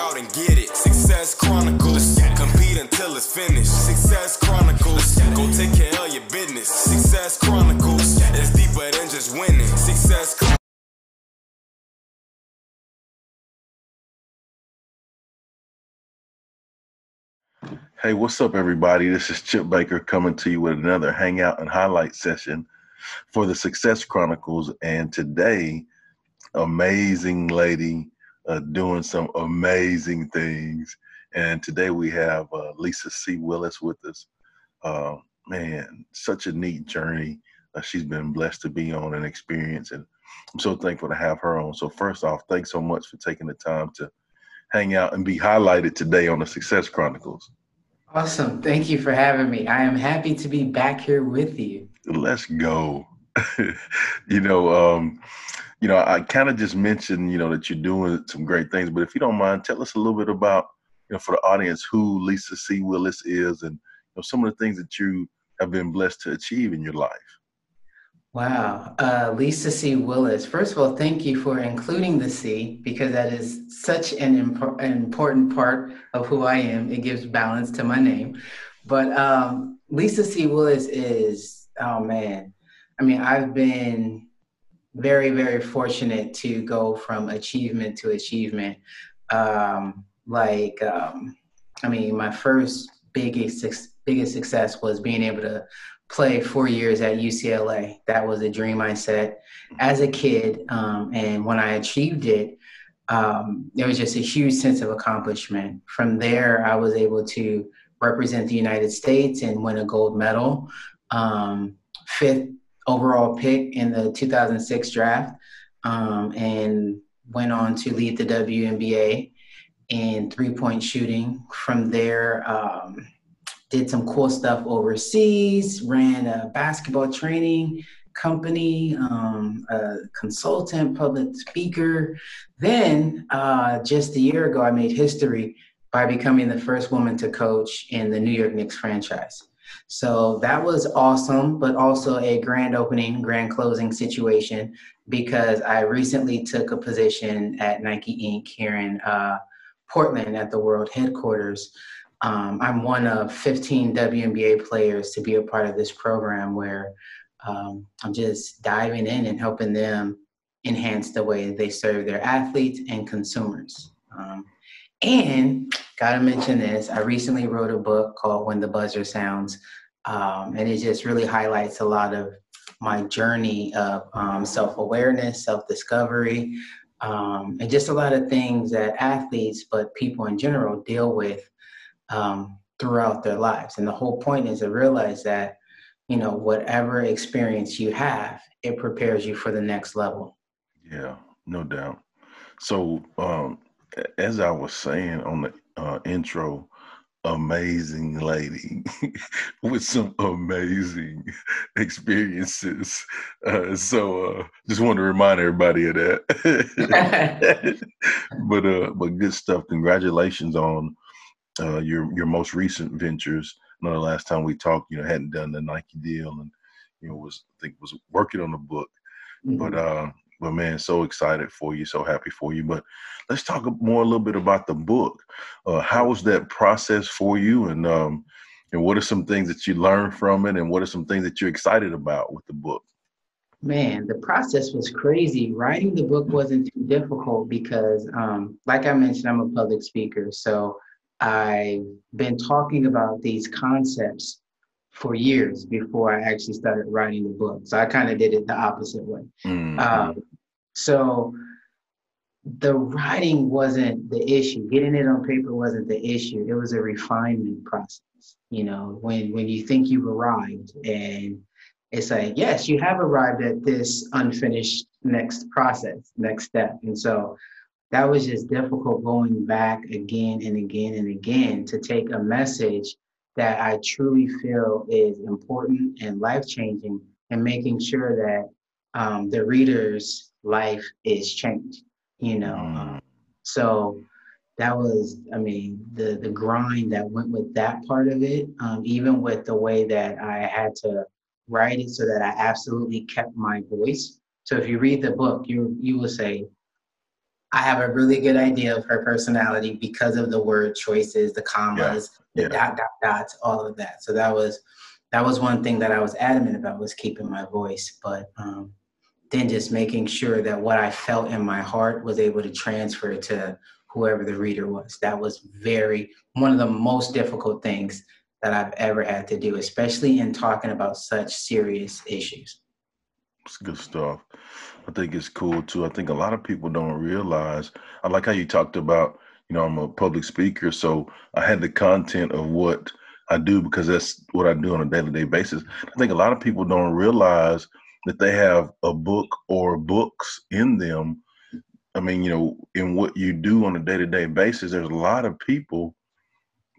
Out and get it. Success Chronicles. Compete until it's finished. Success Chronicles. Go take care of your business. Success Chronicles. It's deeper than just winning. Success Chronicles. Hey, what's up, everybody? This is Chip Baker coming to you with another hangout and highlight session for the Success Chronicles. And today, amazing lady uh, doing some amazing things. And today we have uh, Lisa C. Willis with us. Uh, man, such a neat journey uh, she's been blessed to be on and experience. And I'm so thankful to have her on. So, first off, thanks so much for taking the time to hang out and be highlighted today on the Success Chronicles. Awesome. Thank you for having me. I am happy to be back here with you. Let's go. you know, um, you know, I kind of just mentioned, you know, that you're doing some great things, but if you don't mind, tell us a little bit about, you know, for the audience, who Lisa C. Willis is and you know, some of the things that you have been blessed to achieve in your life. Wow. Uh, Lisa C. Willis, first of all, thank you for including the C because that is such an, impo- an important part of who I am. It gives balance to my name. But um, Lisa C. Willis is, oh man, I mean, I've been very, very fortunate to go from achievement to achievement. Um, like, um, I mean, my first biggest, biggest success was being able to play four years at UCLA. That was a dream I set as a kid. Um, and when I achieved it, um, there was just a huge sense of accomplishment. From there, I was able to represent the United States and win a gold medal, um, fifth overall pick in the 2006 draft, um, and went on to lead the WNBA in three point shooting. From there, um, did some cool stuff overseas, ran a basketball training company, um, a consultant, public speaker. Then, uh, just a year ago, I made history by becoming the first woman to coach in the New York Knicks franchise. So that was awesome, but also a grand opening, grand closing situation because I recently took a position at Nike Inc. here in uh, Portland at the world headquarters. Um, I'm one of 15 WNBA players to be a part of this program where um, I'm just diving in and helping them enhance the way they serve their athletes and consumers. Um, and gotta mention this, I recently wrote a book called When the Buzzer Sounds, um, and it just really highlights a lot of my journey of um, self awareness, self discovery, um, and just a lot of things that athletes, but people in general, deal with um, throughout their lives. And the whole point is to realize that, you know, whatever experience you have, it prepares you for the next level. Yeah, no doubt. So, um, as I was saying on the uh, intro, amazing lady with some amazing experiences. Uh, so uh, just want to remind everybody of that. but uh, but good stuff. Congratulations on uh, your your most recent ventures. I know the last time we talked, you know, hadn't done the Nike deal, and you know was I think was working on the book. Mm-hmm. But uh, but man, so excited for you, so happy for you. But let's talk more a little bit about the book. Uh, how was that process for you, and um, and what are some things that you learned from it, and what are some things that you're excited about with the book? Man, the process was crazy. Writing the book wasn't too difficult because, um, like I mentioned, I'm a public speaker, so I've been talking about these concepts for years before I actually started writing the book. So I kind of did it the opposite way. Mm-hmm. Um, so the writing wasn't the issue. Getting it on paper wasn't the issue. It was a refinement process. You know, when when you think you've arrived and it's like, yes, you have arrived at this unfinished next process, next step. And so that was just difficult going back again and again and again to take a message that I truly feel is important and life changing, and making sure that um, the reader's life is changed. You know, mm. so that was, I mean, the the grind that went with that part of it, um, even with the way that I had to write it so that I absolutely kept my voice. So if you read the book, you you will say, I have a really good idea of her personality because of the word choices, the commas, yeah. Yeah. dot dot dots, all of that. So that was that was one thing that I was adamant about was keeping my voice, but um, then just making sure that what I felt in my heart was able to transfer to whoever the reader was. That was very one of the most difficult things that I've ever had to do, especially in talking about such serious issues. It's good stuff. I think it's cool too. I think a lot of people don't realize. I like how you talked about, you know, I'm a public speaker, so I had the content of what I do because that's what I do on a day to day basis. I think a lot of people don't realize that they have a book or books in them. I mean, you know, in what you do on a day to day basis, there's a lot of people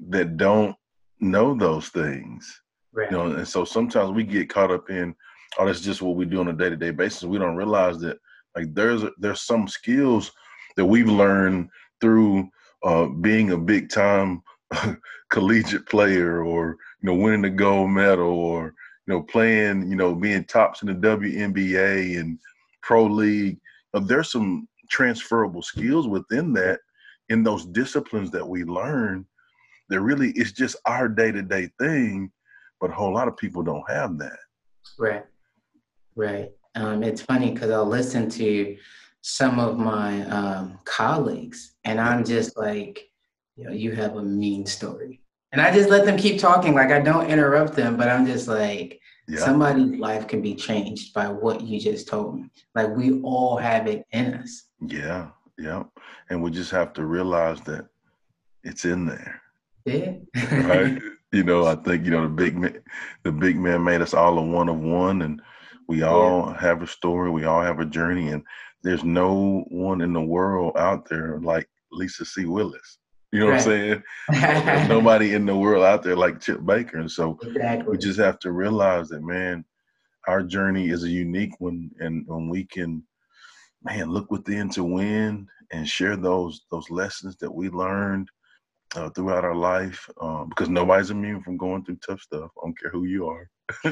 that don't know those things. Right. You know, and so sometimes we get caught up in oh, that's just what we do on a day to day basis. We don't realize that like there's there's some skills that we've learned through uh, being a big time collegiate player, or you know, winning the gold medal, or you know, playing, you know, being tops in the WNBA and pro league. Uh, there's some transferable skills within that in those disciplines that we learn that really it's just our day to day thing, but a whole lot of people don't have that. Right. Right. Um, it's funny because I'll listen to some of my um, colleagues and I'm just like, you know, you have a mean story. And I just let them keep talking. Like I don't interrupt them, but I'm just like, yeah. somebody's life can be changed by what you just told me. Like we all have it in us. Yeah. Yeah. And we just have to realize that it's in there. Yeah. right. You know, I think, you know, the big man, the big man made us all a one of one and we all yeah. have a story. We all have a journey, and there's no one in the world out there like Lisa C. Willis. You know right. what I'm saying? there's nobody in the world out there like Chip Baker, and so exactly. we just have to realize that, man, our journey is a unique one, and when we can, man, look within to win and share those those lessons that we learned uh, throughout our life, um, because nobody's immune from going through tough stuff. I don't care who you are.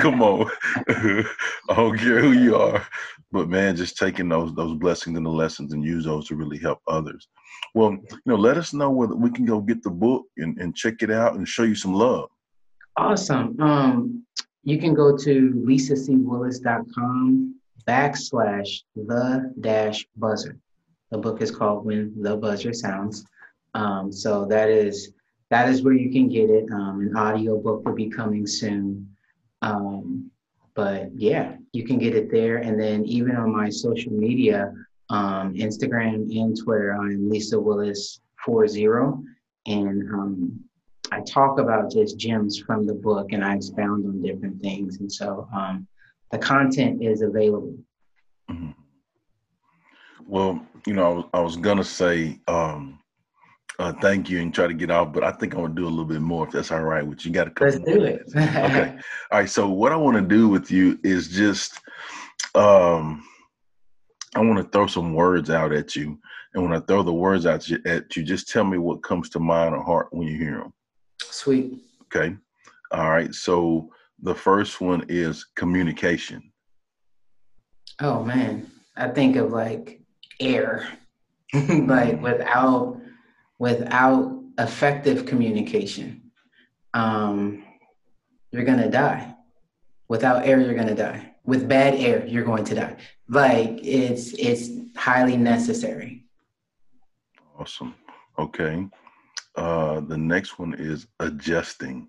Come on. I don't care who you are. But man, just taking those those blessings and the lessons and use those to really help others. Well, you know, let us know whether we can go get the book and, and check it out and show you some love. Awesome. Um, you can go to lisacwillis.com backslash the dash buzzer. The book is called When the Buzzer Sounds. Um, so that is that is where you can get it. Um, an audio book will be coming soon. Um, but yeah, you can get it there. And then even on my social media, um, Instagram and Twitter, I'm Lisa Willis 40. And um, I talk about just gems from the book and I expound on different things. And so um, the content is available. Mm-hmm. Well, you know, I was, I was gonna say, um, uh, thank you and try to get off, but I think I'm gonna do a little bit more if that's all right with you. Got a couple Let's do it. okay. All right. So what I want to do with you is just um I want to throw some words out at you. And when I throw the words out at you, just tell me what comes to mind or heart when you hear them. Sweet. Okay. All right. So the first one is communication. Oh man. I think of like air. like without without effective communication, um, you're gonna die. Without air, you're gonna die. With bad air, you're going to die. Like it's it's highly necessary. Awesome. Okay. Uh, the next one is adjusting.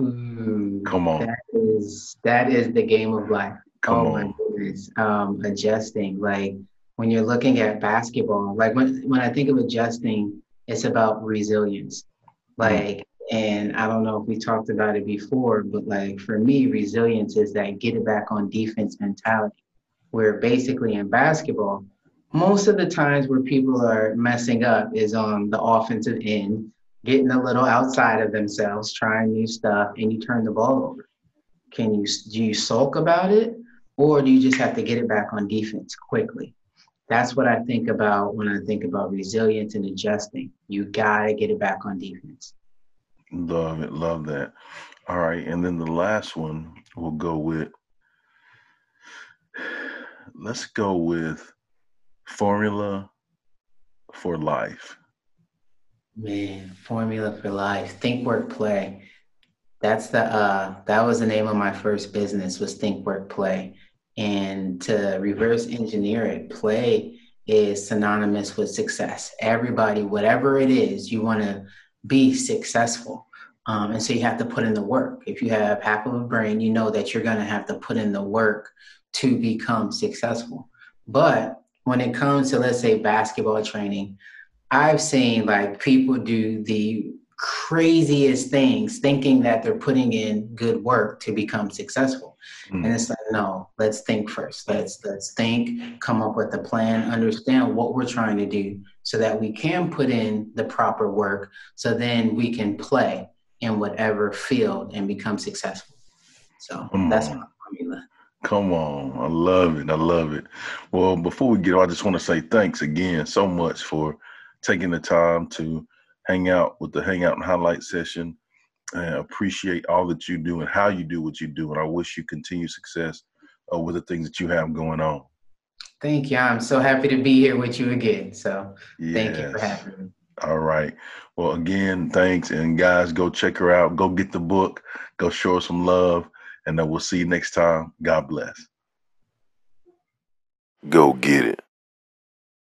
Ooh, Come on. That is that is the game of life. Come oh on. my goodness. Um, adjusting. Like when you're looking at basketball, like when when I think of adjusting, it's about resilience. Like, and I don't know if we talked about it before, but like for me, resilience is that get it back on defense mentality, where basically in basketball, most of the times where people are messing up is on the offensive end getting a little outside of themselves, trying new stuff, and you turn the ball over. Can you do you sulk about it, or do you just have to get it back on defense quickly? That's what I think about when I think about resilience and adjusting. You gotta get it back on defense. Love it, love that. All right, and then the last one we'll go with. Let's go with formula for life. Man, formula for life. Think, work, play. That's the uh that was the name of my first business was Think, Work, Play. And to reverse engineer it, play is synonymous with success. Everybody, whatever it is, you want to be successful. Um, and so you have to put in the work. If you have half of a brain, you know that you're going to have to put in the work to become successful. But when it comes to, let's say, basketball training, I've seen like people do the craziest things thinking that they're putting in good work to become successful. Mm. And it's like, no, let's think first. Let's let's think, come up with a plan, understand what we're trying to do so that we can put in the proper work so then we can play in whatever field and become successful. So come that's on. my formula. Come on. I love it. I love it. Well, before we get on, I just want to say thanks again so much for taking the time to hang out with the Hangout and Highlight session. And appreciate all that you do and how you do what you do. And I wish you continued success uh, with the things that you have going on. Thank you. I'm so happy to be here with you again. So yes. thank you for having me. All right. Well, again, thanks. And guys, go check her out. Go get the book. Go show her some love. And then we'll see you next time. God bless. Go get it.